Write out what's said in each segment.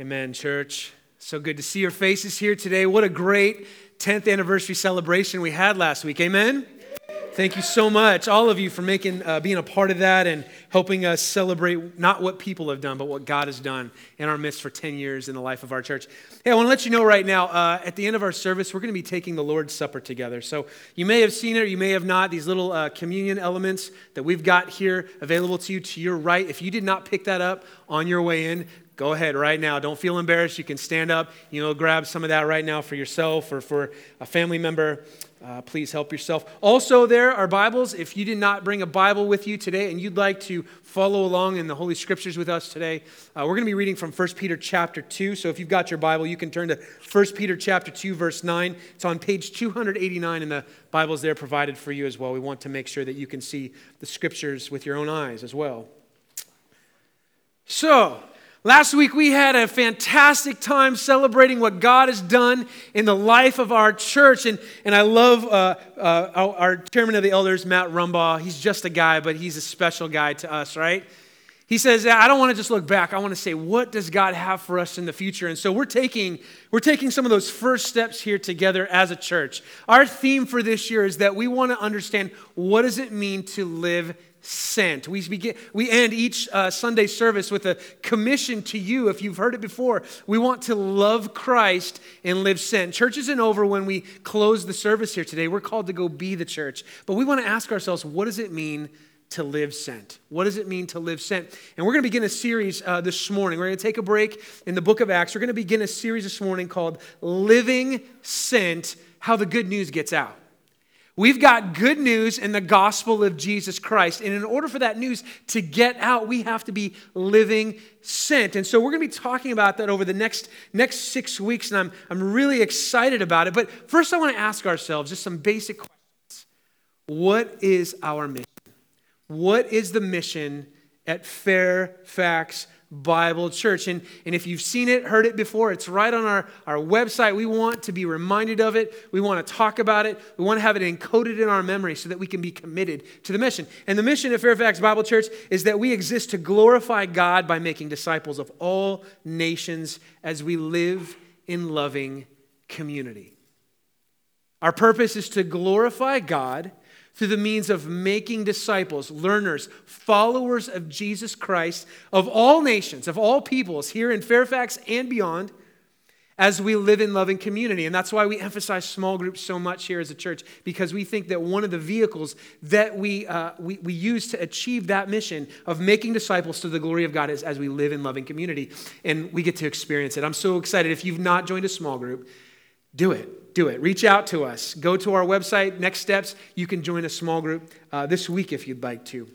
Amen, church. So good to see your faces here today. What a great 10th anniversary celebration we had last week. Amen. Thank you so much, all of you, for making, uh, being a part of that and helping us celebrate not what people have done, but what God has done in our midst for 10 years in the life of our church. Hey, I want to let you know right now, uh, at the end of our service, we're going to be taking the Lord's Supper together. So you may have seen it or you may have not, these little uh, communion elements that we've got here available to you to your right. If you did not pick that up on your way in, go ahead right now. Don't feel embarrassed. You can stand up, you know, grab some of that right now for yourself or for a family member. Uh, please help yourself. Also, there are Bibles. If you did not bring a Bible with you today and you'd like to follow along in the Holy Scriptures with us today, uh, we're going to be reading from 1 Peter chapter 2. So if you've got your Bible, you can turn to 1 Peter chapter 2, verse 9. It's on page 289, and the Bible's there provided for you as well. We want to make sure that you can see the Scriptures with your own eyes as well. So, Last week, we had a fantastic time celebrating what God has done in the life of our church. And, and I love uh, uh, our, chairman of the elders, Matt Rumbaugh. He's just a guy, but he's a special guy to us, right? He says, I don't want to just look back. I want to say, what does God have for us in the future? And so we're taking, we're taking some of those first steps here together as a church. Our theme for this year is that we want to understand what does it mean to live sent. We, begin, we end each uh, Sunday service with a commission to you. If you've heard it before, we want to love Christ and live sent. Church isn't over when we close the service here today. We're called to go be the church. But we want to ask ourselves what does it mean to live sent? What does it mean to live sent? And we're going to begin a series uh, this morning. We're going to take a break in the book of Acts. We're going to begin a series this morning called Living Sent How the Good News Gets Out. We've got good news in the gospel of Jesus Christ. And in order for that news to get out, we have to be living sent. And so we're going to be talking about that over the next, next six weeks. And I'm, I'm really excited about it. But first, I want to ask ourselves just some basic questions What is our mission? What is the mission at Fairfax Bible Church. And, and if you've seen it, heard it before, it's right on our, our website. We want to be reminded of it. We want to talk about it. We want to have it encoded in our memory so that we can be committed to the mission. And the mission of Fairfax Bible Church is that we exist to glorify God by making disciples of all nations as we live in loving community. Our purpose is to glorify God through the means of making disciples, learners, followers of Jesus Christ of all nations, of all peoples, here in Fairfax and beyond, as we live in loving community. And that's why we emphasize small groups so much here as a church, because we think that one of the vehicles that we, uh, we, we use to achieve that mission of making disciples to the glory of God is as we live in loving community. And we get to experience it. I'm so excited. If you've not joined a small group, do it do it. Reach out to us. Go to our website, Next Steps. You can join a small group uh, this week if you'd like to.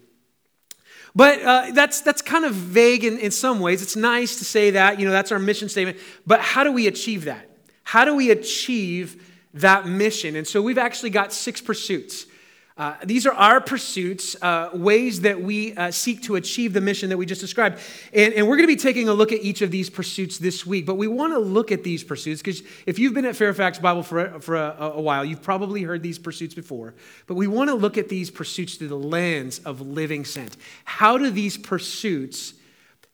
But uh, that's, that's kind of vague in, in some ways. It's nice to say that, you know, that's our mission statement. But how do we achieve that? How do we achieve that mission? And so we've actually got six pursuits. Uh, these are our pursuits, uh, ways that we uh, seek to achieve the mission that we just described. And, and we're going to be taking a look at each of these pursuits this week. But we want to look at these pursuits because if you've been at Fairfax Bible for, for a, a while, you've probably heard these pursuits before. But we want to look at these pursuits through the lens of living sent. How do these pursuits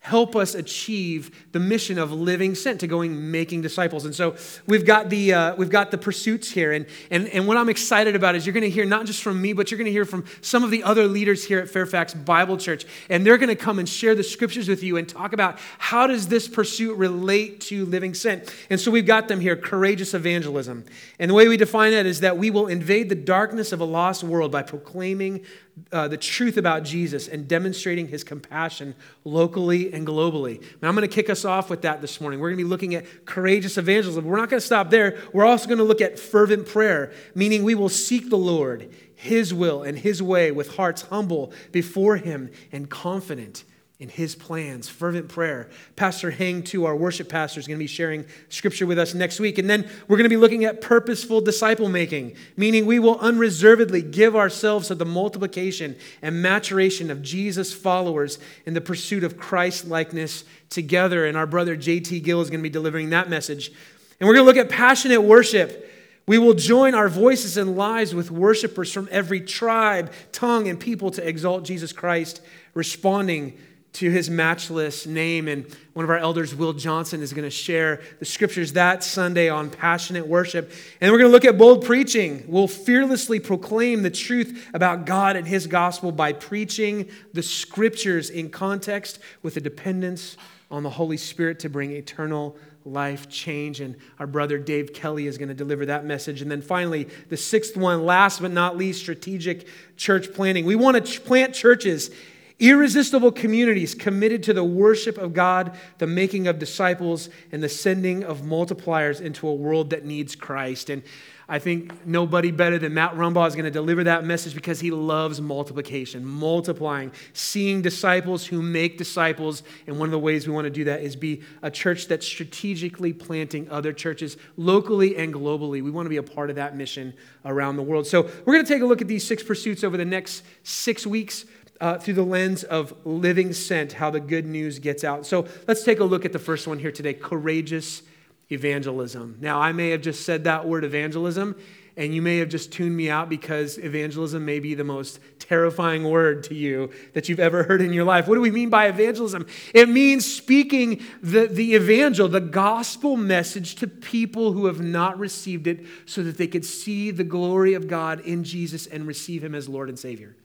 help us achieve the mission of living sent to going making disciples. And so we've got the uh, we've got the pursuits here. And, and and what i'm excited about is you're going to hear not just from me but you're going to hear from some of the other leaders here at fairfax bible church. And they're going to come and share the scriptures with you and talk about how does this pursuit relate to living sent. And so we've got them here courageous evangelism. And the way we define that is that we will invade the darkness of a lost world by proclaiming uh, the truth about Jesus and demonstrating his compassion locally and globally. Now, I'm going to kick us off with that this morning. We're going to be looking at courageous evangelism. We're not going to stop there. We're also going to look at fervent prayer, meaning we will seek the Lord, his will, and his way with hearts humble before him and confident in his plans, fervent prayer. Pastor Hang, too, our worship pastor, is going to be sharing scripture with us next week. And then we're going to be looking at purposeful disciple making, meaning we will unreservedly give ourselves to the multiplication and maturation of Jesus' followers in the pursuit of Christ likeness together. And our brother J.T. Gill is going to be delivering that message. And we're going to look at passionate worship. We will join our voices and lives with worshipers from every tribe, tongue, and people to exalt Jesus Christ, responding to his matchless name. And one of our elders, Will Johnson, is going to share the scriptures that Sunday on passionate worship. And we're going to look at bold preaching. We'll fearlessly proclaim the truth about God and his gospel by preaching the scriptures in context with a dependence on the Holy Spirit to bring eternal life change. And our brother Dave Kelly is going to deliver that message. And then finally, the sixth one, last but not least, strategic church planting. We want to plant churches Irresistible communities committed to the worship of God, the making of disciples, and the sending of multipliers into a world that needs Christ. And I think nobody better than Matt Rumbaugh is going to deliver that message because he loves multiplication, multiplying, seeing disciples who make disciples. And one of the ways we want to do that is be a church that's strategically planting other churches locally and globally. We want to be a part of that mission around the world. So we're going to take a look at these six pursuits over the next six weeks uh, through the lens of living sent, how the good news gets out. So let's take a look at the first one here today courageous evangelism. Now, I may have just said that word evangelism, and you may have just tuned me out because evangelism may be the most terrifying word to you that you've ever heard in your life. What do we mean by evangelism? It means speaking the, the evangel, the gospel message to people who have not received it so that they could see the glory of God in Jesus and receive him as Lord and Savior.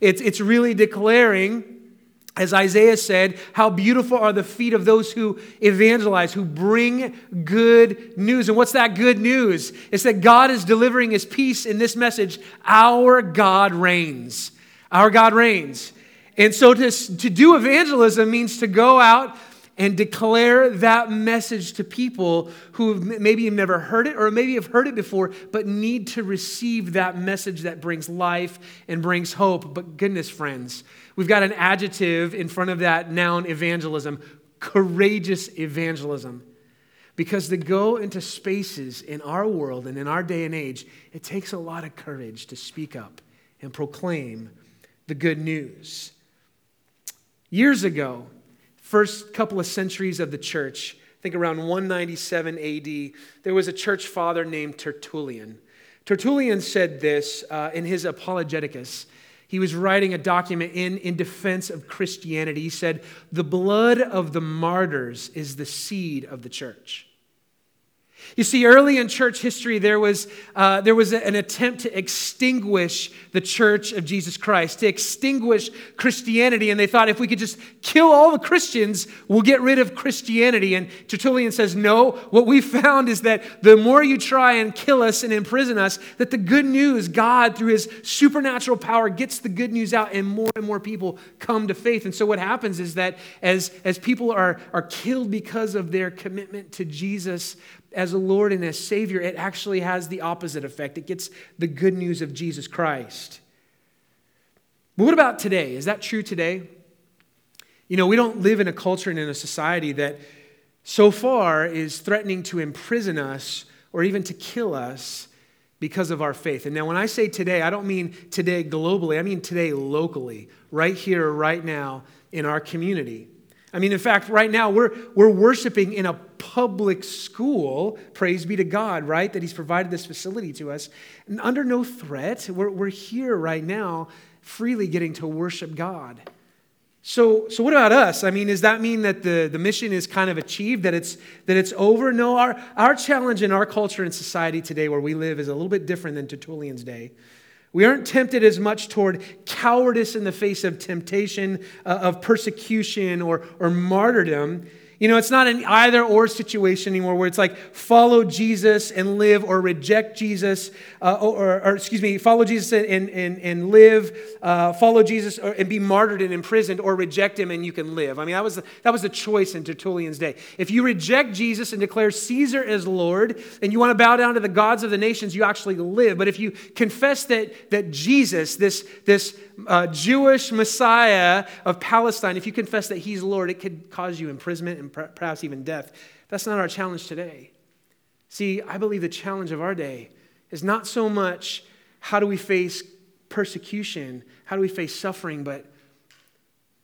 It's, it's really declaring, as Isaiah said, how beautiful are the feet of those who evangelize, who bring good news. And what's that good news? It's that God is delivering his peace in this message. Our God reigns. Our God reigns. And so to, to do evangelism means to go out and declare that message to people who maybe have never heard it or maybe have heard it before, but need to receive that message that brings life and brings hope. But goodness, friends, we've got an adjective in front of that noun evangelism courageous evangelism. Because to go into spaces in our world and in our day and age, it takes a lot of courage to speak up and proclaim the good news. Years ago, first couple of centuries of the church, I think around 197 AD, there was a church father named Tertullian. Tertullian said this uh, in his Apologeticus. He was writing a document in, in defense of Christianity. He said, The blood of the martyrs is the seed of the church. You see, early in church history, there was, uh, there was an attempt to extinguish the church of Jesus Christ, to extinguish Christianity. And they thought if we could just kill all the Christians, we'll get rid of Christianity. And Tertullian says, no, what we found is that the more you try and kill us and imprison us, that the good news, God, through his supernatural power, gets the good news out, and more and more people come to faith. And so what happens is that as, as people are, are killed because of their commitment to Jesus, as a Lord and as Savior, it actually has the opposite effect. It gets the good news of Jesus Christ. But what about today? Is that true today? You know, we don't live in a culture and in a society that so far is threatening to imprison us or even to kill us because of our faith. And now, when I say today, I don't mean today globally, I mean today locally, right here, right now in our community. I mean, in fact, right now we're, we're worshiping in a public school. Praise be to God, right? That He's provided this facility to us. And under no threat, we're, we're here right now freely getting to worship God. So, so what about us? I mean, does that mean that the, the mission is kind of achieved, that it's, that it's over? No, our, our challenge in our culture and society today where we live is a little bit different than Tertullian's day. We aren't tempted as much toward cowardice in the face of temptation, uh, of persecution, or, or martyrdom. You know, it's not an either or situation anymore where it's like follow Jesus and live or reject Jesus, uh, or, or, excuse me, follow Jesus and, and, and live, uh, follow Jesus and be martyred and imprisoned, or reject him and you can live. I mean, that was, the, that was the choice in Tertullian's day. If you reject Jesus and declare Caesar as Lord and you want to bow down to the gods of the nations, you actually live. But if you confess that, that Jesus, this, this uh, Jewish Messiah of Palestine, if you confess that he's Lord, it could cause you imprisonment and perhaps even death. That's not our challenge today. See, I believe the challenge of our day is not so much how do we face persecution, how do we face suffering, but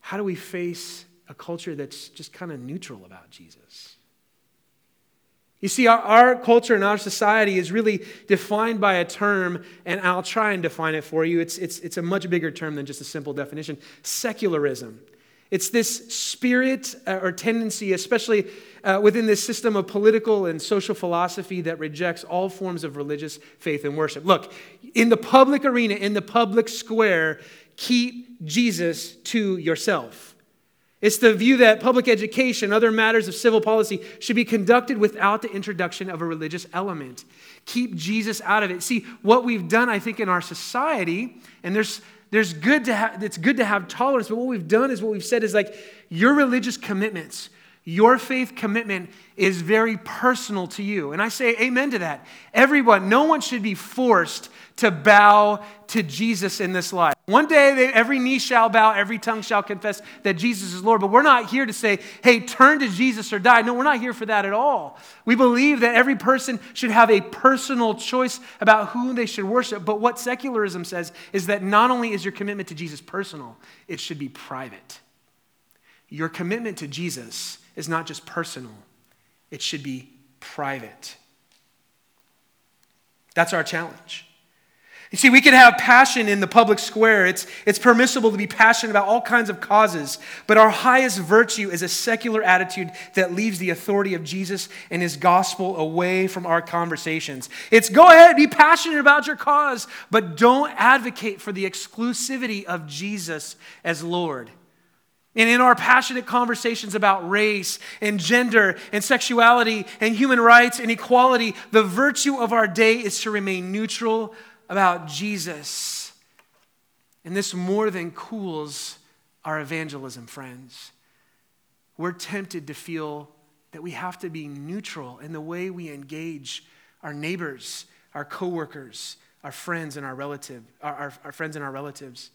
how do we face a culture that's just kind of neutral about Jesus? You see, our, our, culture and our society is really defined by a term, and I'll try and define it for you. It's, it's, it's a much bigger term than just a simple definition secularism. It's this spirit uh, or tendency, especially uh, within this system of political and social philosophy that rejects all forms of religious faith and worship. Look, in the public arena, in the public square, keep Jesus to yourself. It's the view that public education, other matters of civil policy, should be conducted without the introduction of a religious element. Keep Jesus out of it. See, what we've done, I think, in our society, and there's there's good to have it's good to have tolerance, but what we've done is what we've said is like your religious commitments, your faith commitment is very personal to you. And I say amen to that. Everyone, no one should be forced to bow to Jesus in this life. One day, they, every knee shall bow, every tongue shall confess that Jesus is Lord. But we're not here to say, hey, turn to Jesus or die. No, we're not here for that at all. We believe that every person should have a personal choice about who they should worship. But what secularism says is that not only is your commitment to Jesus personal, it should be private. Your commitment to Jesus is not just personal, it should be private. That's our challenge. You see, we can have passion in the public square. It's, it's permissible to be passionate about all kinds of causes, but our highest virtue is a secular attitude that leaves the authority of Jesus and his gospel away from our conversations. It's go ahead, be passionate about your cause, but don't advocate for the exclusivity of Jesus as Lord. And in our passionate conversations about race and gender and sexuality and human rights and equality, the virtue of our day is to remain neutral about Jesus. And this more than cools our evangelism, friends. We're tempted to feel that we have to be neutral in the way we engage our neighbors, our coworkers, our friends and our relative, our, our, our friends and our relatives.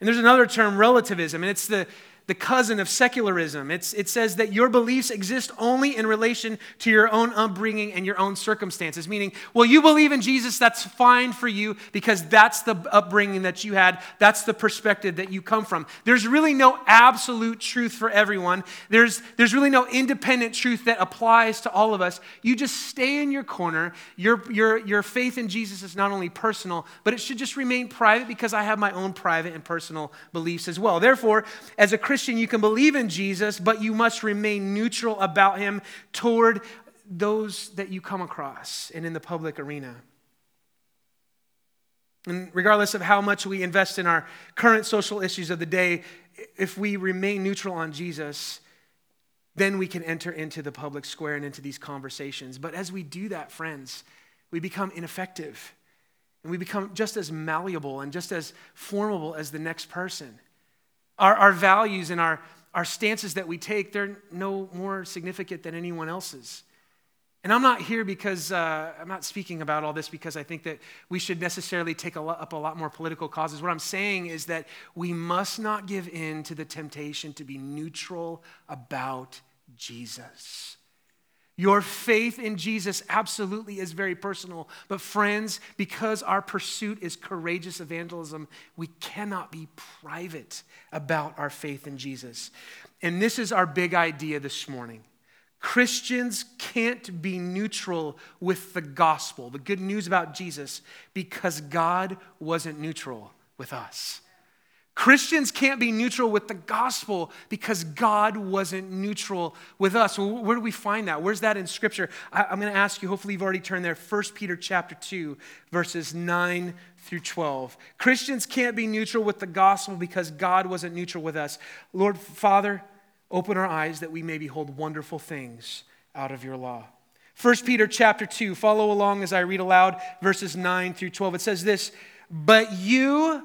And there's another term, relativism, and it's the, the cousin of secularism. It's, it says that your beliefs exist only in relation to your own upbringing and your own circumstances. Meaning, well, you believe in Jesus, that's fine for you because that's the upbringing that you had, that's the perspective that you come from. There's really no absolute truth for everyone, there's, there's really no independent truth that applies to all of us. You just stay in your corner. Your, your, your faith in Jesus is not only personal, but it should just remain private because I have my own private and personal beliefs as well. Therefore, as a Christian, Christian, you can believe in Jesus, but you must remain neutral about him toward those that you come across and in the public arena. And regardless of how much we invest in our current social issues of the day, if we remain neutral on Jesus, then we can enter into the public square and into these conversations. But as we do that, friends, we become ineffective. And we become just as malleable and just as formable as the next person. Our, our values and our, our stances that we take, they're no more significant than anyone else's. And I'm not here because uh, I'm not speaking about all this because I think that we should necessarily take a lot, up a lot more political causes. What I'm saying is that we must not give in to the temptation to be neutral about Jesus. Your faith in Jesus absolutely is very personal. But, friends, because our pursuit is courageous evangelism, we cannot be private about our faith in Jesus. And this is our big idea this morning. Christians can't be neutral with the gospel, the good news about Jesus, because God wasn't neutral with us. Christians can't be neutral with the gospel because God wasn't neutral with us. Where do we find that? Where's that in Scripture? I, am going to ask you, hopefully you've already turned there, 1 Peter chapter 2, verses 9 through 12. Christians can't be neutral with the gospel because God wasn't neutral with us. Lord Father, open our eyes that we may behold wonderful things out of your law. 1 Peter chapter 2, follow along as I read aloud verses 9 through 12. It says this, But you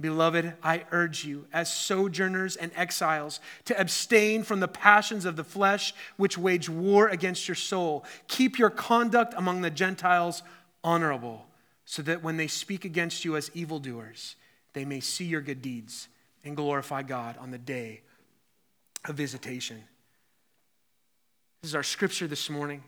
Beloved, I urge you, as sojourners and exiles, to abstain from the passions of the flesh which wage war against your soul. Keep your conduct among the Gentiles honorable, so that when they speak against you as evildoers, they may see your good deeds and glorify God on the day of visitation. This is our scripture this morning.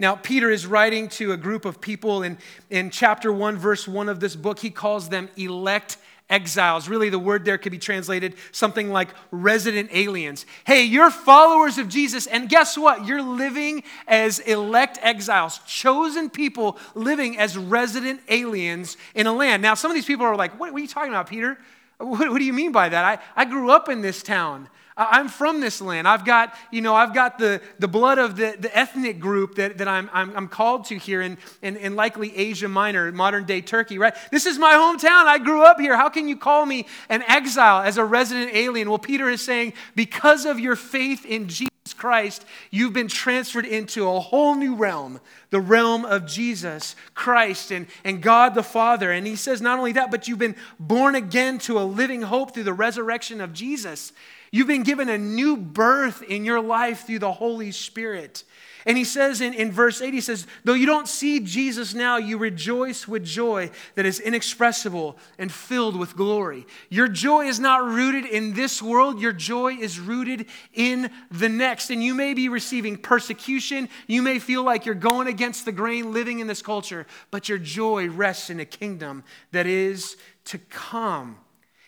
Now, Peter is writing to a group of people in, in chapter 1, verse 1 of this book. He calls them elect exiles. Really, the word there could be translated something like resident aliens. Hey, you're followers of Jesus, and guess what? You're living as elect exiles, chosen people living as resident aliens in a land. Now, some of these people are like, What, what are you talking about, Peter? What, what do you mean by that? I, I grew up in this town. I'm from this land. I've got, you know, I've got the, the blood of the, the ethnic group that, that I'm, I'm, I'm called to here in, in, in likely Asia Minor, modern day Turkey, right? This is my hometown. I grew up here. How can you call me an exile as a resident alien? Well, Peter is saying, because of your faith in Jesus Christ, you've been transferred into a whole new realm, the realm of Jesus Christ and, and God the Father. And he says, not only that, but you've been born again to a living hope through the resurrection of Jesus. You've been given a new birth in your life through the Holy Spirit. And he says in, in verse 8, he says, Though you don't see Jesus now, you rejoice with joy that is inexpressible and filled with glory. Your joy is not rooted in this world, your joy is rooted in the next. And you may be receiving persecution. You may feel like you're going against the grain living in this culture, but your joy rests in a kingdom that is to come.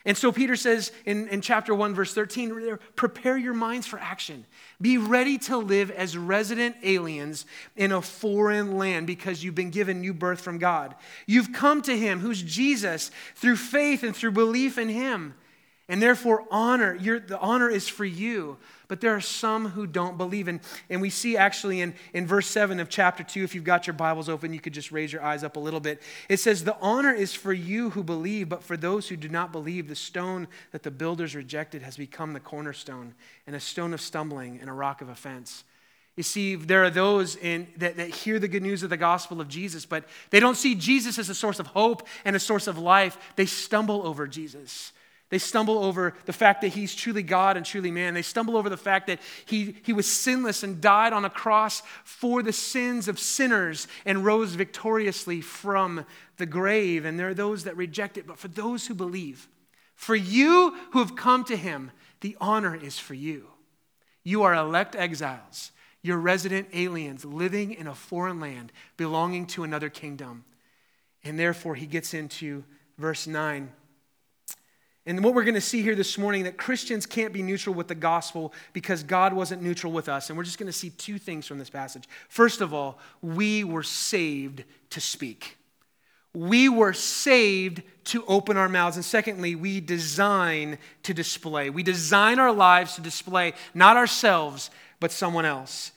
And so Peter says in, in chapter 1, verse 13, prepare your minds for action. Be ready to live as resident aliens in a foreign land because you've been given new birth from God. You've come to Him, who's Jesus, through faith and through belief in Him. And therefore, honor, the honor is for you. But there are some who don't believe. And, and we see actually in, in verse 7 of chapter 2, if you've got your Bibles open, you could just raise your eyes up a little bit. It says, The honor is for you who believe, but for those who do not believe, the stone that the builders rejected has become the cornerstone, and a stone of stumbling and a rock of offense. You see, there are those in, that, that hear the good news of the gospel of Jesus, but they don't see Jesus as a source of hope and a source of life. They stumble over Jesus. They stumble over the fact that he's truly God and truly man. They stumble over the fact that he, he was sinless and died on a cross for the sins of sinners and rose victoriously from the grave. And there are those that reject it. But for those who believe, for you who have come to him, the honor is for you. You are elect exiles. You're resident aliens living in a foreign land belonging to another kingdom. And therefore, he gets into verse 9 and what we're going to see here this morning that Christians can't be neutral with the gospel because God wasn't neutral with us. And we're just going to see two things from this passage. First of all, we were saved to speak. We were saved to open our mouths. And secondly, we design to display. We design our lives to display not ourselves, but someone else.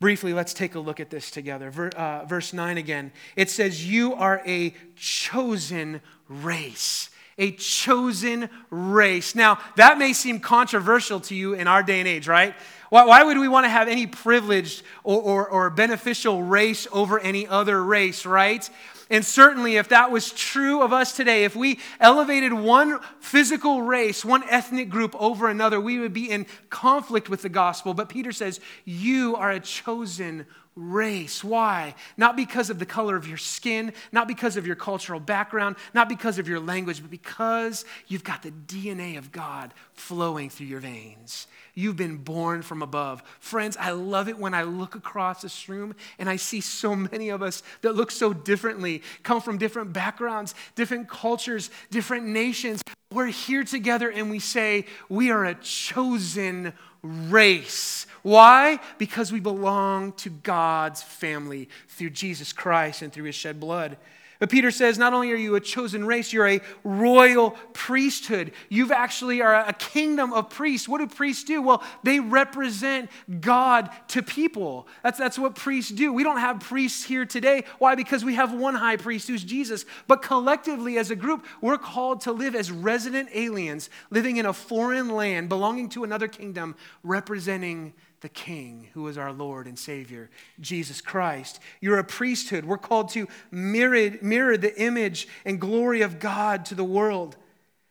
Briefly, let's take a look at this together. Uh, verse 9 again. It says, You are a chosen race a chosen race. Now, that may seem controversial to you in our day and age, right? Why, why would we want to have any privileged or, or, or beneficial race over any other race, right? And certainly, if that was true of us today, if we elevated one physical race, one ethnic group over another, we would be in conflict with the gospel. But Peter says, You are a chosen race. Why? Not because of the color of your skin, not because of your cultural background, not because of your language, but because you've got the DNA of God flowing through your veins. You've been born from above. Friends, I love it when I look across this room and I see so many of us that look so differently, come from different backgrounds, different cultures, different nations. We're here together and we say, we are a chosen race. Why? Because we belong to God's family through Jesus Christ and through his shed blood. But Peter says, not only are you a chosen race, you're a royal priesthood. You've actually are a kingdom of priests. What do priests do? Well, they represent God to people. That's, that's what priests do. We don't have priests here today. Why? Because we have one high priest who's Jesus. But collectively, as a group, we're called to live as resident aliens, living in a foreign land, belonging to another kingdom, representing the King, who is our Lord and Savior, Jesus Christ. You're a priesthood. We're called to mirror, mirror the image and glory of God to the world.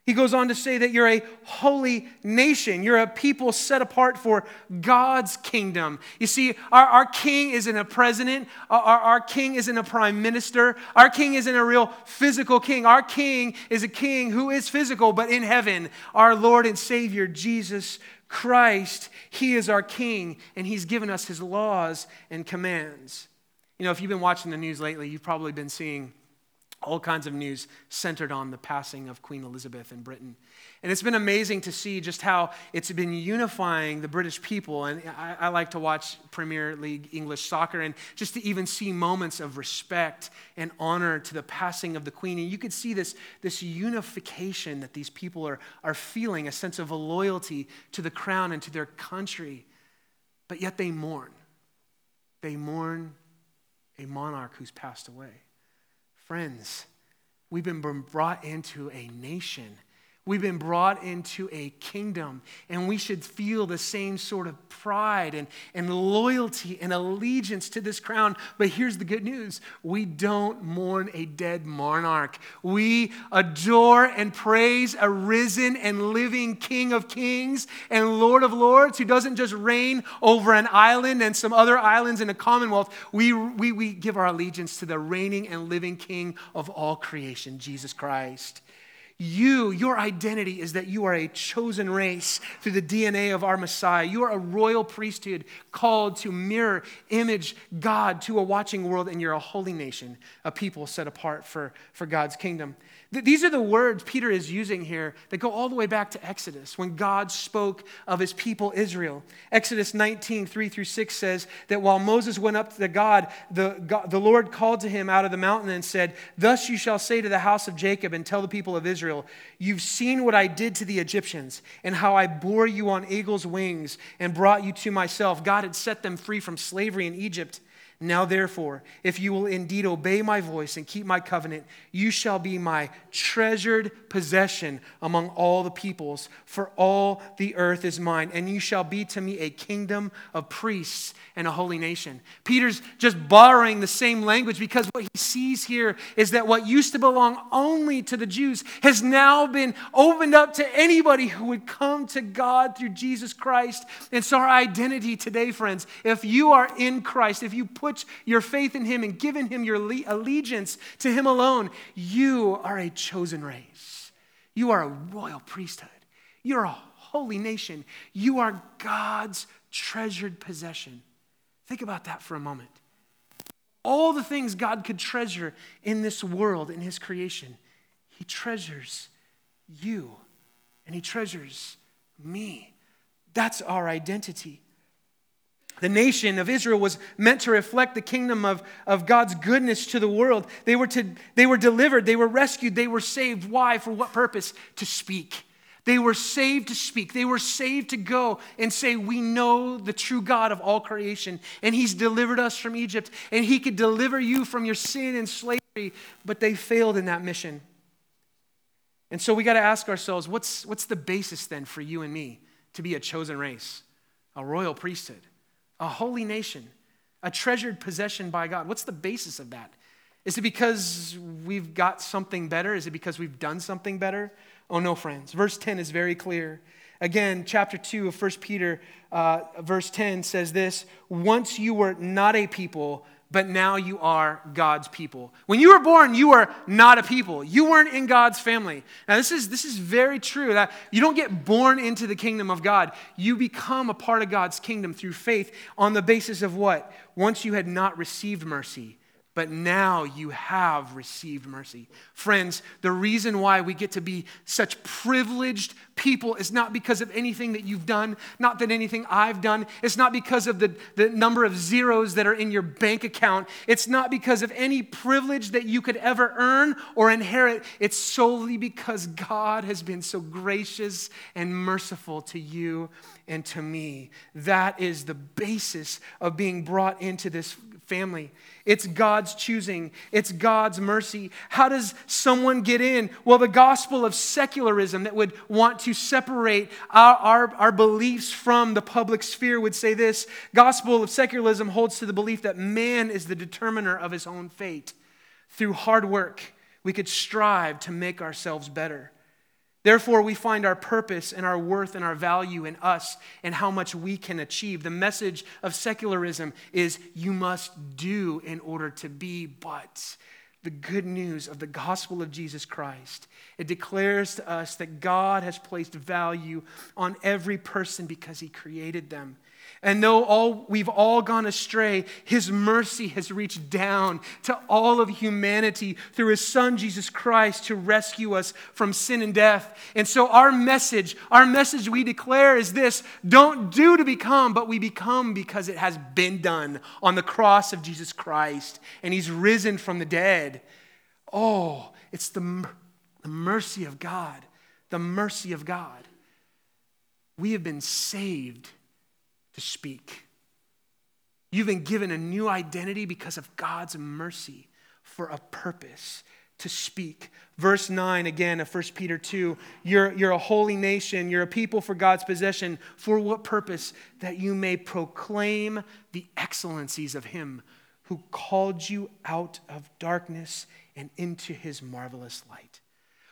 He goes on to say that you're a holy nation. You're a people set apart for God's kingdom. You see, our, our king isn't a president, our, our king isn't a prime minister, our king isn't a real physical king. Our king is a king who is physical, but in heaven, our Lord and Savior, Jesus Christ, He is our King, and He's given us His laws and commands. You know, if you've been watching the news lately, you've probably been seeing all kinds of news centered on the passing of Queen Elizabeth in Britain. And it's been amazing to see just how it's been unifying the British people. And I, I, like to watch Premier League English soccer and just to even see moments of respect and honor to the passing of the Queen. And you could see this, this unification that these people are, are feeling, a sense of a loyalty to the crown and to their country. But yet they mourn. They mourn a monarch who's passed away. Friends, we've been brought into a nation We've been brought into a kingdom, and we should feel the same sort of pride and, and loyalty and allegiance to this crown. But here's the good news we don't mourn a dead monarch. We adore and praise a risen and living King of kings and Lord of lords who doesn't just reign over an island and some other islands in a commonwealth. We, we, we give our allegiance to the reigning and living King of all creation, Jesus Christ. You, your identity is that you are a chosen race through the DNA of our Messiah. You are a royal priesthood called to mirror, image God to a watching world, and you're a holy nation, a people set apart for, for God's kingdom. These are the words Peter is using here that go all the way back to Exodus when God spoke of his people Israel. Exodus 19, 3 through 6 says that while Moses went up to God, the, God, the Lord called to him out of the mountain and said, Thus you shall say to the house of Jacob and tell the people of Israel, You've seen what I did to the Egyptians and how I bore you on eagle's wings and brought you to myself. God had set them free from slavery in Egypt. Now, therefore, if you will indeed obey my voice and keep my covenant, you shall be my treasured possession among all the peoples, for all the earth is mine, and you shall be to me a kingdom of priests and a holy nation. Peter's just borrowing the same language because what he sees here is that what used to belong only to the Jews has now been opened up to anybody who would come to God through Jesus Christ. So, our identity today, friends, if you are in Christ, if you put your faith in Him and given Him your allegiance to Him alone, you are a chosen race. You are a royal priesthood. You're a holy nation. You are God's treasured possession. Think about that for a moment. All the things God could treasure in this world, in His creation, He treasures you and He treasures me. That's our identity. The nation of Israel was meant to reflect the kingdom of, of God's goodness to the world. They were, to, they were delivered, they were rescued, they were saved. Why? For what purpose? To speak. They were saved to speak. They were saved to go and say, We know the true God of all creation, and He's delivered us from Egypt, and He could deliver you from your sin and slavery, but they failed in that mission. And so we got to ask ourselves what's, what's the basis then for you and me to be a chosen race, a royal priesthood, a holy nation, a treasured possession by God? What's the basis of that? Is it because we've got something better? Is it because we've done something better? Oh, no, friends. Verse 10 is very clear. Again, chapter 2 of 1 Peter, uh, verse 10 says this Once you were not a people, but now you are God's people. When you were born, you were not a people. You weren't in God's family. Now, this is, this is very true. That you don't get born into the kingdom of God. You become a part of God's kingdom through faith on the basis of what? Once you had not received mercy, but now you have received mercy. Friends, the reason why we get to be such privileged people is not because of anything that you've done, not that anything I've done. It's not because of the, the number of zeros that are in your bank account. It's not because of any privilege that you could ever earn or inherit. It's solely because God has been so gracious and merciful to you and to me. That is the basis of being brought into this family. It's God's choosing, it's God's mercy. How does someone get in? Well, the gospel of secularism that would want to separate our, our, our beliefs from the public sphere would say this gospel of secularism holds to the belief that man is the determiner of his own fate. Through hard work, we could strive to make ourselves better. Therefore, we find our purpose and our worth and our value in us and how much we can achieve. The message of secularism is you must do in order to be, but the good news of the gospel of Jesus Christ. It declares to us that God has placed value on every person because he created them. And though all, we've all gone astray, his mercy has reached down to all of humanity through his son Jesus Christ to rescue us from sin and death. And so our message, our message we declare is this, don't do to become, but we become because it has been done on the cross of Jesus Christ and he's risen from the dead. Oh, it's the, the mercy of God, the mercy of God. We have been saved to speak. You've been given a new identity because of God's mercy for a purpose to speak. Verse 9 again of 1 Peter 2 you're, you're a holy nation, you're a people for God's possession. For what purpose? That you may proclaim the excellencies of Him who called you out of darkness and into His marvelous light.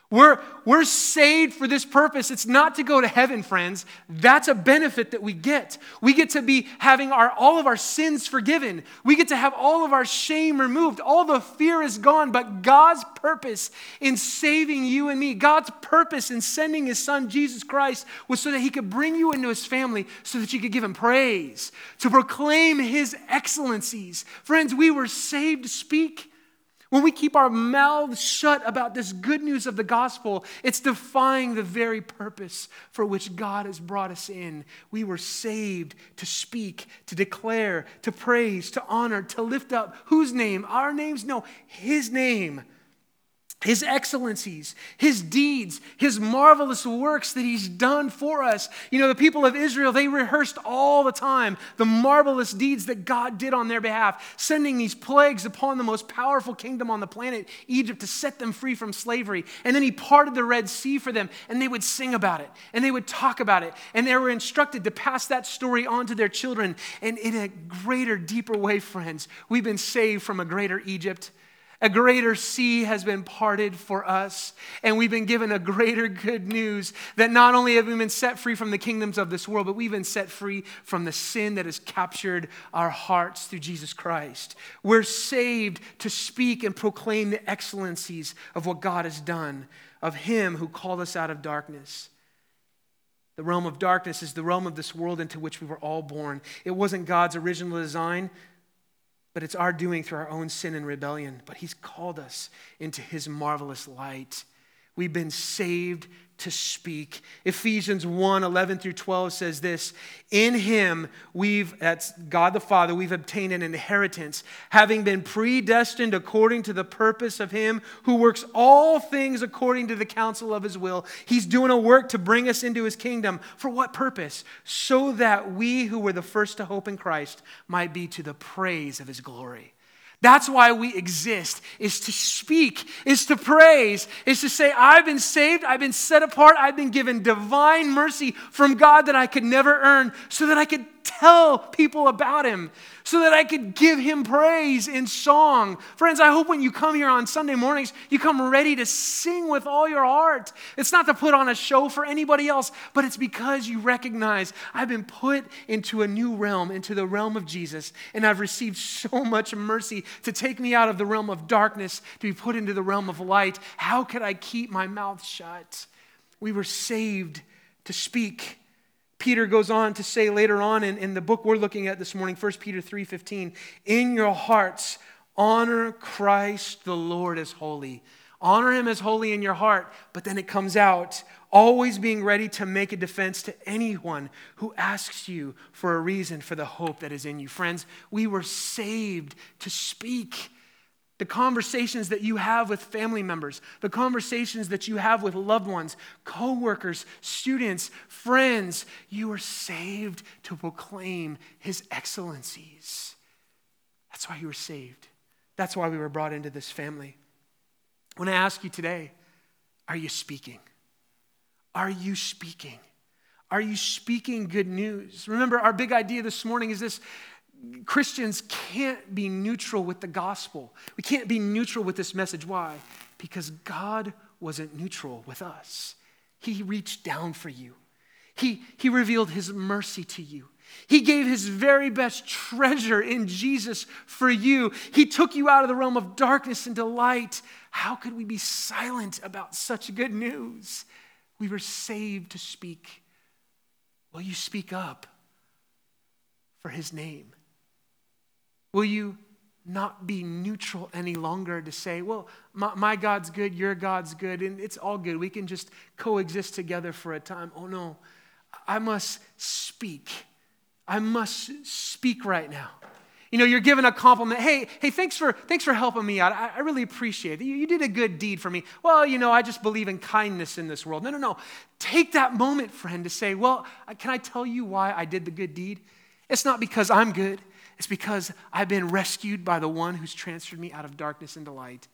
We're, we're saved for this purpose. It's not to go to heaven, friends. That's a benefit that we get. We get to be having our, all of our sins forgiven. We get to have all of our shame removed. All the fear is gone. But God's purpose in saving you and me, God's purpose in sending His Son, Jesus Christ, was so that He could bring you into His family so that you could give Him praise, to proclaim His excellencies. Friends, we were saved to speak. When we keep our mouths shut about this good news of the gospel, it's defying the very purpose for which God has brought us in. We were saved to speak, to declare, to praise, to honor, to lift up whose name? Our names? No, His name his excellencies, his deeds, his marvelous works that he's done for us. You know, the people of Israel, they rehearsed all the time the marvelous deeds that God did on their behalf, sending these plagues upon the most powerful kingdom on the planet, Egypt, to set them free from slavery. And then he parted the Red Sea for them, and they would sing about it, and they would talk about it, and they were instructed to pass that story on to their children. And in a greater, deeper way, friends, we've been saved from a greater Egypt a greater sea has been parted for us, and we've been given a greater good news that not only have we been set free from the kingdoms of this world, but we've been set free from the sin that has captured our hearts through Jesus Christ. We're saved to speak and proclaim the excellencies of what God has done, of Him who called us out of darkness. The realm of darkness is the realm of this world into which we were all born. It wasn't God's original design but it's our doing through our own sin and rebellion. But He's called us into His marvelous light. We've been saved to speak. Ephesians 1 11 through 12 says this In him we've, that's God the Father, we've obtained an inheritance, having been predestined according to the purpose of him who works all things according to the counsel of his will. He's doing a work to bring us into his kingdom. For what purpose? So that we who were the first to hope in Christ might be to the praise of his glory. That's why we exist, is to speak, is to praise, is to say, I've been saved, I've been set apart, I've been given divine mercy from God that I could never earn, so that I could tell people about him so that I could give him praise in song. Friends, I hope when you come here on Sunday mornings, you come ready to sing with all your heart. It's not to put on a show for anybody else, but it's because you recognize I've been put into a new realm, into the realm of Jesus, and I've received so much mercy to take me out of the realm of darkness to be put into the realm of light. How could I keep my mouth shut? We were saved to speak Peter goes on to say later on in, in the book we're looking at this morning, 1 Peter 3:15, in your hearts, honor Christ the Lord as holy. Honor him as holy in your heart, but then it comes out, always being ready to make a defense to anyone who asks you for a reason for the hope that is in you. Friends, we were saved to speak the conversations that you have with family members, the conversations that you have with loved ones, coworkers, students, friends, you are saved to proclaim his excellencies. That's why you were saved. That's why we were brought into this family. When I ask you today, are you speaking? Are you speaking? Are you speaking good news? Remember, our big idea this morning is this Christians can't be neutral with the gospel. We can't be neutral with this message. Why? Because God wasn't neutral with us. He reached down for you. He, he revealed his mercy to you. He gave his very best treasure in Jesus for you. He took you out of the realm of darkness into light. How could we be silent about such good news? We were saved to speak. Will you speak up for his name? Will you not be neutral any longer to say, well, my, my, God's good, your God's good, and it's all good. We can just coexist together for a time. Oh no, I must speak. I must speak right now. You know, you're given a compliment. Hey, hey, thanks for thanks for helping me out. I, I really appreciate it. You, you did a good deed for me. Well, you know, I just believe in kindness in this world. No, no, no. Take that moment, friend, to say, well, can I tell you why I did the good deed? It's not because I'm good. It's because I've been rescued by the one who's transferred me out of darkness into light.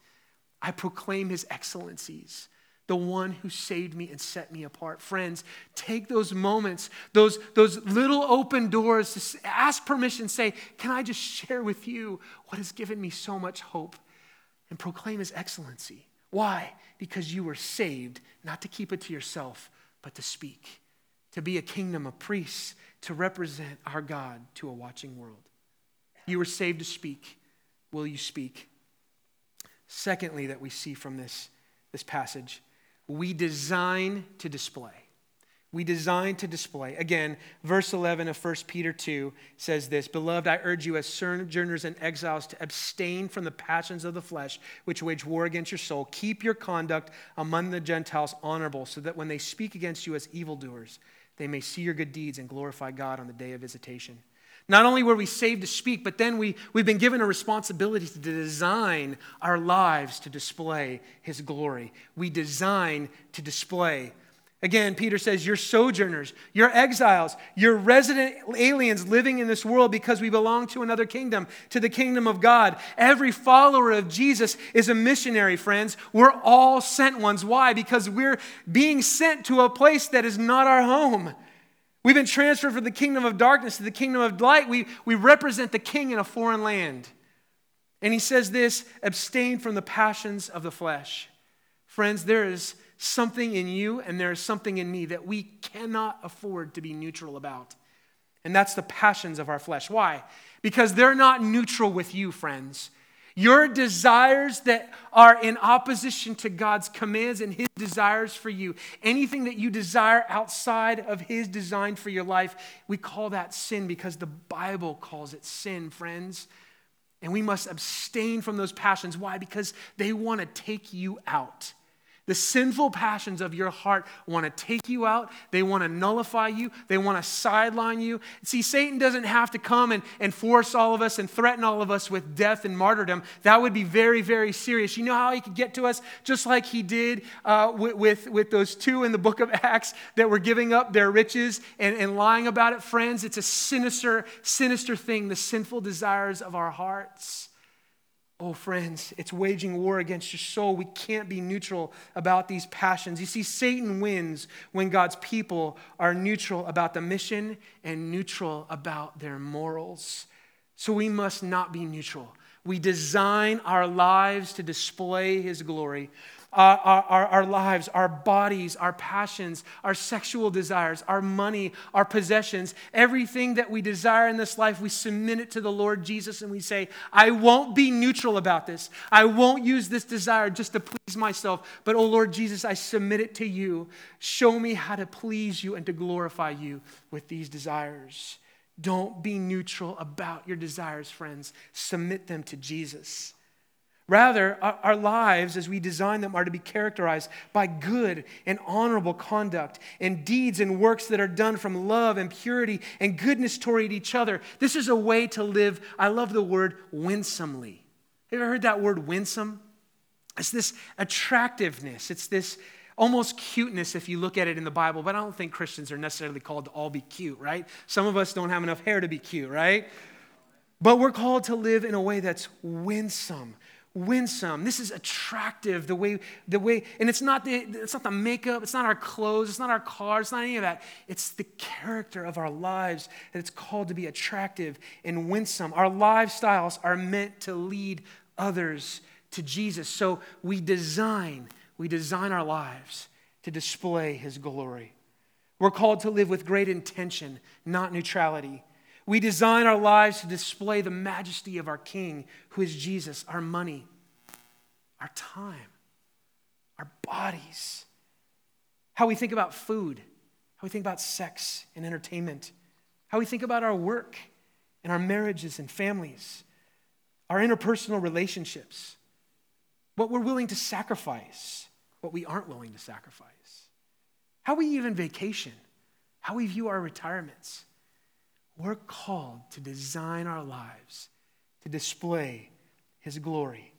I proclaim his excellencies, the one who saved me and set me apart. Friends, take those moments, those, those little open doors, to ask permission, say, Can I just share with you what has given me so much hope? And proclaim his excellency. Why? Because you were saved, not to keep it to yourself, but to speak, to be a kingdom of priests, to represent our God to a watching world. You were saved to speak. Will you speak? Secondly, that we see from this, this passage, we design to display. We design to display. Again, verse 11 of 1 Peter 2 says this Beloved, I urge you as sojourners and exiles to abstain from the passions of the flesh, which wage war against your soul. Keep your conduct among the Gentiles honorable, so that when they speak against you as evildoers, they may see your good deeds and glorify God on the day of visitation. Not only were we saved to speak, but then we, we've been given a responsibility to design our lives to display His glory. We design to display. Again, Peter says, You're sojourners, you're exiles, you're resident aliens living in this world because we belong to another kingdom, to the kingdom of God. Every follower of Jesus is a missionary, friends. We're all sent ones. Why? Because we're being sent to a place that is not our home. We've been transferred from the kingdom of darkness to the kingdom of light. We, we represent the king in a foreign land. And he says this abstain from the passions of the flesh. Friends, there is something in you and there is something in me that we cannot afford to be neutral about. And that's the passions of our flesh. Why? Because they're not neutral with you, friends. Your desires that are in opposition to God's commands and His desires for you, anything that you desire outside of His design for your life, we call that sin because the Bible calls it sin, friends. And we must abstain from those passions. Why? Because they want to take you out. The sinful passions of your heart want to take you out. They want to nullify you. They want to sideline you. See, Satan doesn't have to come and, and force all of us and threaten all of us with death and martyrdom. That would be very, very serious. You know how he could get to us? Just like he did uh, with, with, with, those two in the book of Acts that were giving up their riches and, and lying about it. Friends, it's a sinister, sinister thing, the sinful desires of our hearts. Oh, friends, it's waging war against your soul. We can't be neutral about these passions. You see, Satan wins when God's people are neutral about the mission and neutral about their morals. So we must not be neutral. We design our lives to display his glory our, our, our lives, our bodies, our passions, our sexual desires, our money, our possessions, everything that we desire in this life, we submit it to the Lord Jesus and we say, I won't be neutral about this. I won't use this desire just to please myself, but oh Lord Jesus, I submit it to you. Show me how to please you and to glorify you with these desires. Don't be neutral about your desires, friends. Submit them to Jesus. Rather, our lives, as we design them, are to be characterized by good and honorable conduct and deeds and works that are done from love and purity and goodness toward each other. This is a way to live, I love the word winsomely. Have you ever heard that word winsome? It's this attractiveness, it's this almost cuteness if you look at it in the Bible, but I don't think Christians are necessarily called to all be cute, right? Some of us don't have enough hair to be cute, right? But we're called to live in a way that's winsome winsome. This is attractive. The way, the way, and it's not the, it's not the makeup. It's not our clothes. It's not our cars. It's not any of that. It's the character of our lives that it's called to be attractive and winsome. Our lifestyles are meant to lead others to Jesus. So we design, we design our lives to display His glory. We're called to live with great intention, not neutrality. We design our lives to display the majesty of our King, who is Jesus, our money, our time, our bodies, how we think about food, how we think about sex and entertainment, how we think about our work and our marriages and families, our interpersonal relationships, what we're willing to sacrifice, what we aren't willing to sacrifice, how we even vacation, how we view our retirements. We're called to design our lives to display his glory,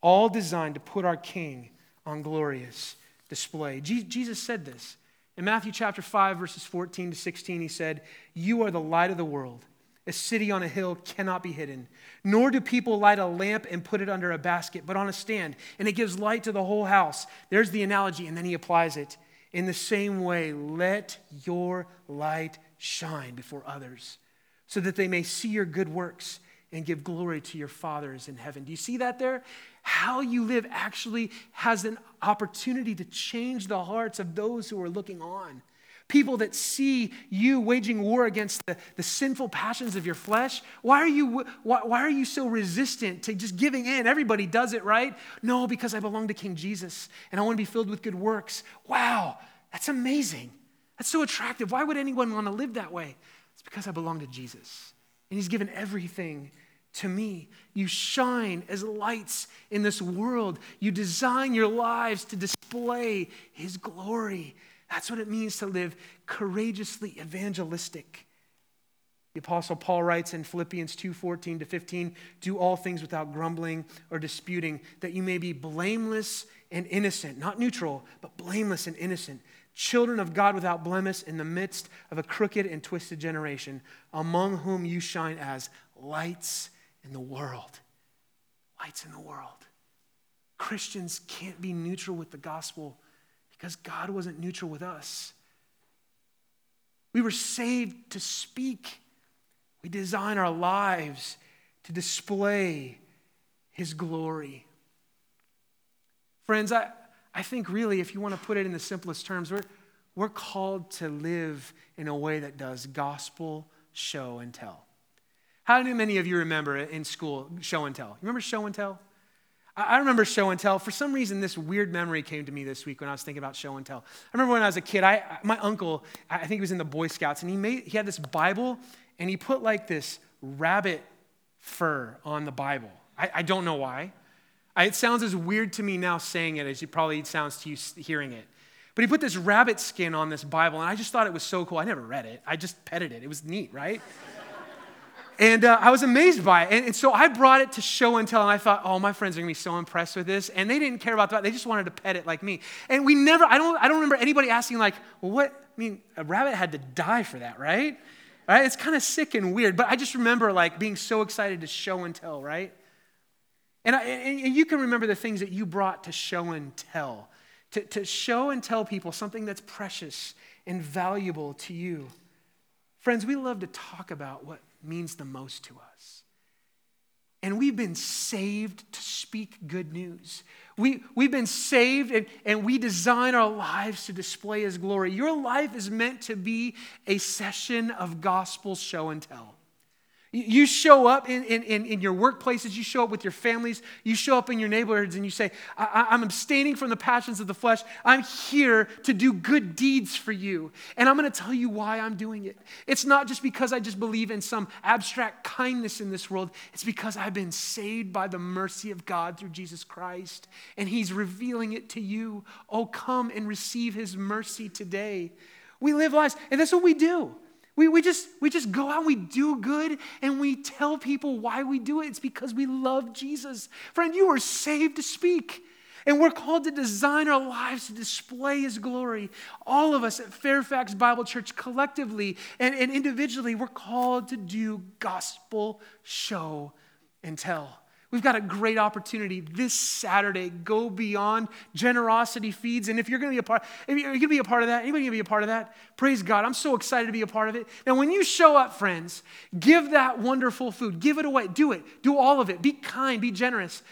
all designed to put our King on glorious display. Jesus said this. In Matthew chapter 5, verses 14 to 16, he said, You are the light of the world. A city on a hill cannot be hidden. Nor do people light a lamp and put it under a basket, but on a stand, and it gives light to the whole house. There's the analogy, and then he applies it. In the same way, let your light shine before others, so that they may see your good works and give glory to your fathers in heaven. Do you see that there? How you live actually has an opportunity to change the hearts of those who are looking on. People that see you waging war against the, the sinful passions of your flesh. Why are, you, why, why are you so resistant to just giving in? Everybody does it, right? No, because I belong to King Jesus and I want to be filled with good works. Wow, that's amazing. That's so attractive. Why would anyone want to live that way? It's because I belong to Jesus and He's given everything to me. You shine as lights in this world. You design your lives to display His glory. That's what it means to live courageously evangelistic. The apostle Paul writes in Philippians 2:14 to 15, "Do all things without grumbling or disputing, that you may be blameless and innocent, not neutral, but blameless and innocent, children of God without blemish in the midst of a crooked and twisted generation, among whom you shine as lights in the world." Lights in the world. Christians can't be neutral with the gospel because God wasn't neutral with us. We were saved to speak. We design our lives to display His glory. Friends, I, I think really, if you want to put it in the simplest terms, we're, we're called to live in a way that does gospel show and tell. How many of you remember in school show and tell? You remember show and tell? I remember show and tell. For some reason, this weird memory came to me this week when I was thinking about show and tell. I remember when I was a kid, I, my uncle, I think he was in the Boy Scouts, and he, made, he had this Bible, and he put like this rabbit fur on the Bible. I, I don't know why. It sounds as weird to me now saying it as it probably sounds to you hearing it. But he put this rabbit skin on this Bible, and I just thought it was so cool. I never read it, I just petted it. It was neat, right? And uh, I was amazed by it. And, and, so I brought it to show and tell, and I thought, oh, my friends are gonna be so impressed with this. And they didn't care about that. They just wanted to pet it like me. And we never, I don't, I don't remember anybody asking, like, well, what? I mean, a rabbit had to die for that, right? Right? It's kind of sick and weird. But I just remember, like, being so excited to show and tell, right? And, I, and you can remember the things that you brought to show and tell, to, to show and tell people something that's precious and valuable to you. Friends, we love to talk about what means the most to us. And we've been saved to speak good news. We, we've been saved and, and we design our lives to display His glory. Your life is meant to be a session of gospel show and tell. You show up in, in, in your workplaces, you show up with your families, you show up in your neighborhoods, and you say, I, am abstaining from the passions of the flesh. I'm here to do good deeds for you. And I'm going to tell you why I'm doing it. It's not just because I just believe in some abstract kindness in this world, it's because I've been saved by the mercy of God through Jesus Christ, and He's revealing it to you. Oh, come and receive His mercy today. We live lives, and that's what we do. We, we, just, we just go out, and we do good, and we tell people why we do it. It's because we love Jesus. Friend, you are saved to speak. And we're called to design our lives to display His glory. All of us at Fairfax Bible Church, collectively and, and individually, we're called to do gospel show and tell. We've got a great opportunity this Saturday. Go beyond generosity feeds. And if you're going to be a part, if you're going to be a part of that, anybody going to be a part of that? Praise God. I'm so excited to be a part of it. Now, when you show up, friends, give that wonderful food. Give it away. Do it. Do all of it. Be kind. Be generous.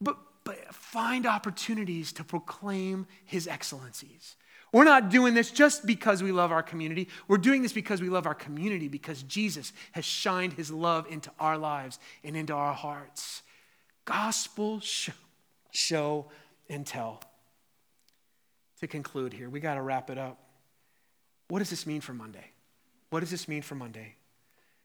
But, but find opportunities to proclaim his excellencies. We're not doing this just because we love our community. We're doing this because we love our community, because Jesus has shined his love into our lives and into our hearts. Gospel show, show and tell. To conclude here, we got to wrap it up. What does this mean for Monday? What does this mean for Monday?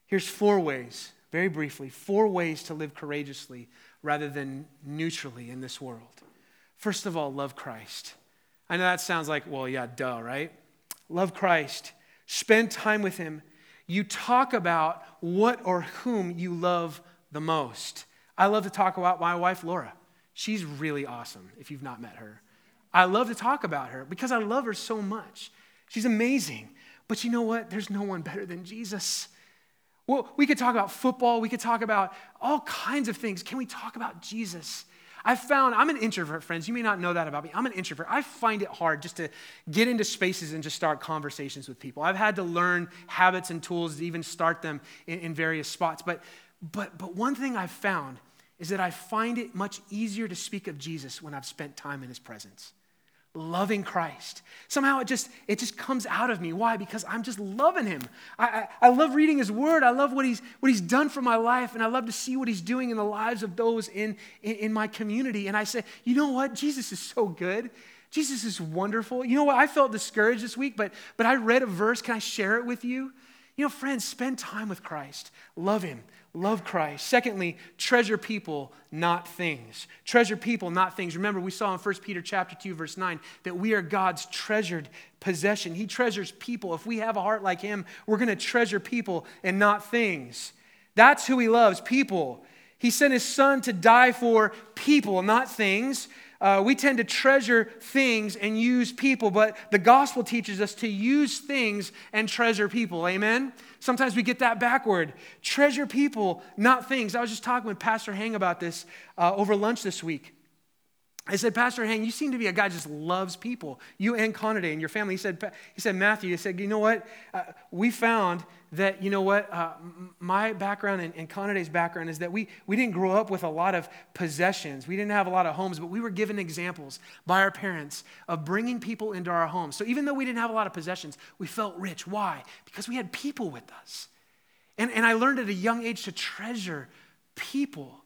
Here's four ways, very briefly, four ways to live courageously rather than neutrally in this world. First of all, love Christ. I know that sounds like, well, yeah, duh, right? Love Christ. Spend time with Him. You talk about what or whom you love the most. I love to talk about my wife, Laura. She's really awesome if you've not met her. I love to talk about her because I love her so much. She's amazing. But you know what? There's no one better than Jesus. Well, we could talk about football, we could talk about all kinds of things. Can we talk about Jesus? I found I'm an introvert, friends. You may not know that about me. I'm an introvert. I find it hard just to get into spaces and just start conversations with people. I've had to learn habits and tools to even start them in, in various spots. But, but, but one thing I've found is that I find it much easier to speak of Jesus when I've spent time in his presence loving Christ. Somehow it just it just comes out of me. Why? Because I'm just loving him. I, I, I, love reading his word. I love what he's what he's done for my life, and I love to see what he's doing in the lives of those in, in, in my community. And I say, you know what? Jesus is so good. Jesus is wonderful. You know what? I felt discouraged this week, but but I read a verse. Can I share it with you? You know, friends, spend time with Christ. Love him. Love Christ. Secondly, treasure people, not things. Treasure people, not things. Remember, we saw in 1 Peter chapter 2, verse 9, that we are God's treasured possession. He treasures people. If we have a heart like him, we're going to treasure people and not things. That's who he loves, people. He sent his son to die for people, not things. Uh, we tend to treasure things and use people, but the gospel teaches us to use things and treasure people. Amen? Sometimes we get that backward. Treasure people, not things. I was just talking with Pastor Hang about this uh, over lunch this week. I said, Pastor Hang, you seem to be a guy who just loves people. You and Conaday and your family. He said, he said Matthew, he said, you know what? Uh, we found that, you know what? Uh, my background and, and background is that we, we didn't grow up with a lot of possessions. We didn't have a lot of homes, but we were given examples by our parents of bringing people into our homes. So even though we didn't have a lot of possessions, we felt rich. Why? Because we had people with us. And, and I learned at a young age to treasure people.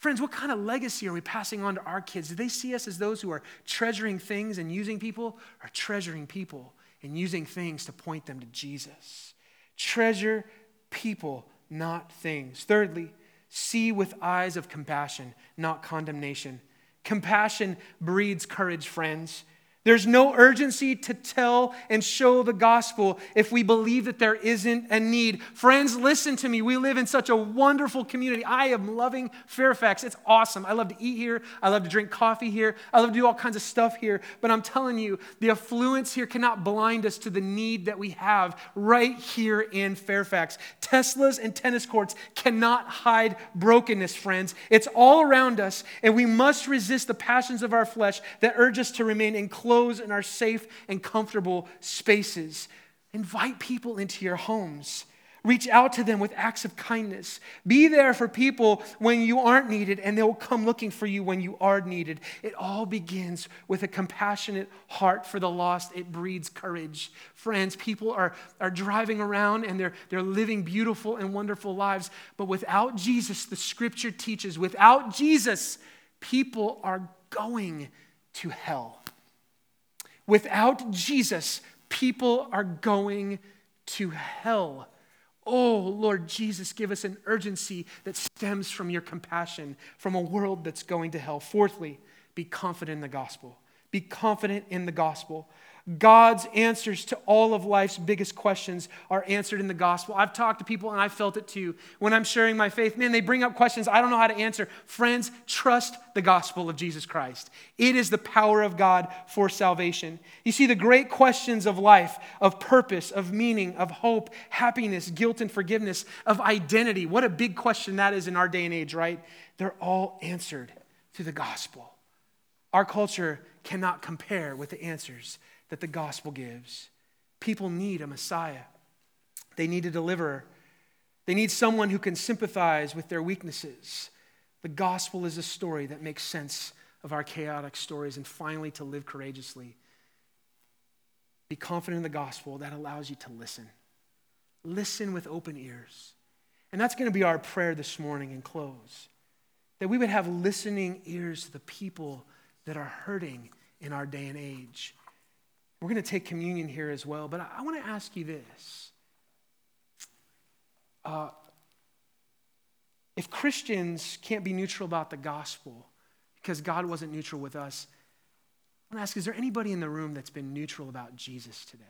Friends, what kind of legacy are we passing on to our kids? Do they see us as those who are treasuring things and using people, or treasuring people and using things to point them to Jesus? Treasure people, not things. Thirdly, see with eyes of compassion, not condemnation. Compassion breeds courage, friends. There's no urgency to tell and show the gospel if we believe that there isn't a need. Friends, listen to me. We live in such a wonderful community. I am loving Fairfax. It's awesome. I love to eat here. I love to drink coffee here. I love to do all kinds of stuff here. But I'm telling you, the affluence here cannot blind us to the need that we have right here in Fairfax. Teslas and tennis courts cannot hide brokenness, friends. It's all around us, and we must resist the passions of our flesh that urge us to remain enclosed in our safe and comfortable spaces. Invite people into your homes. Reach out to them with acts of kindness. Be there for people when you aren't needed, and they'll come looking for you when you are needed. It all begins with a compassionate heart for the lost. It breeds courage. Friends, people are, are driving around and they're, they're living beautiful and wonderful lives, but without Jesus, the scripture teaches, without Jesus, people are going to hell. Without Jesus, people are going to hell. Oh, Lord Jesus, give us an urgency that stems from your compassion from a world that's going to hell. Fourthly, be confident in the gospel. Be confident in the gospel. God's answers to all of life's biggest questions are answered in the gospel. I've talked to people and I felt it too. When I'm sharing my faith, man, they bring up questions I don't know how to answer. Friends, trust the gospel of Jesus Christ. It is the power of God for salvation. You see, the great questions of life, of purpose, of meaning, of hope, happiness, guilt, and forgiveness, of identity. What a big question that is in our day and age, right? They're all answered through the gospel. Our culture cannot compare with the answers that the gospel gives. People need a Messiah, they need a deliverer, they need someone who can sympathize with their weaknesses. The gospel is a story that makes sense of our chaotic stories and finally to live courageously. Be confident in the gospel that allows you to listen. Listen with open ears. And that's going to be our prayer this morning in close. That we would have listening ears to the people that are hurting in our day and age. We're going to take communion here as well, but I, I want to ask you this. Uh, if Christians can't be neutral about the gospel because God wasn't neutral with us, I want to ask is there anybody in the room that's been neutral about Jesus today?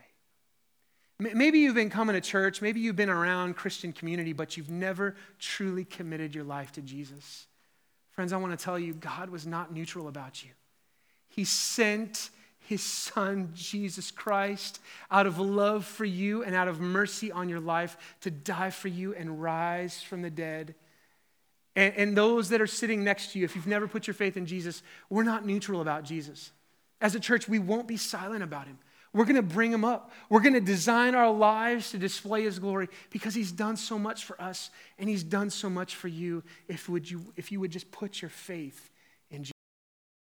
Maybe you've been coming to church, maybe you've been around Christian community, but you've never truly committed your life to Jesus. Friends, I want to tell you, God was not neutral about you. He sent his son, Jesus Christ, out of love for you and out of mercy on your life to die for you and rise from the dead. And, and, those that are sitting next to you, if you've never put your faith in Jesus, we're not neutral about Jesus. As a church, we won't be silent about him. We're going to bring him up. We're going to design our lives to display his glory because he's done so much for us and he's done so much for you if, would you if you would just put your faith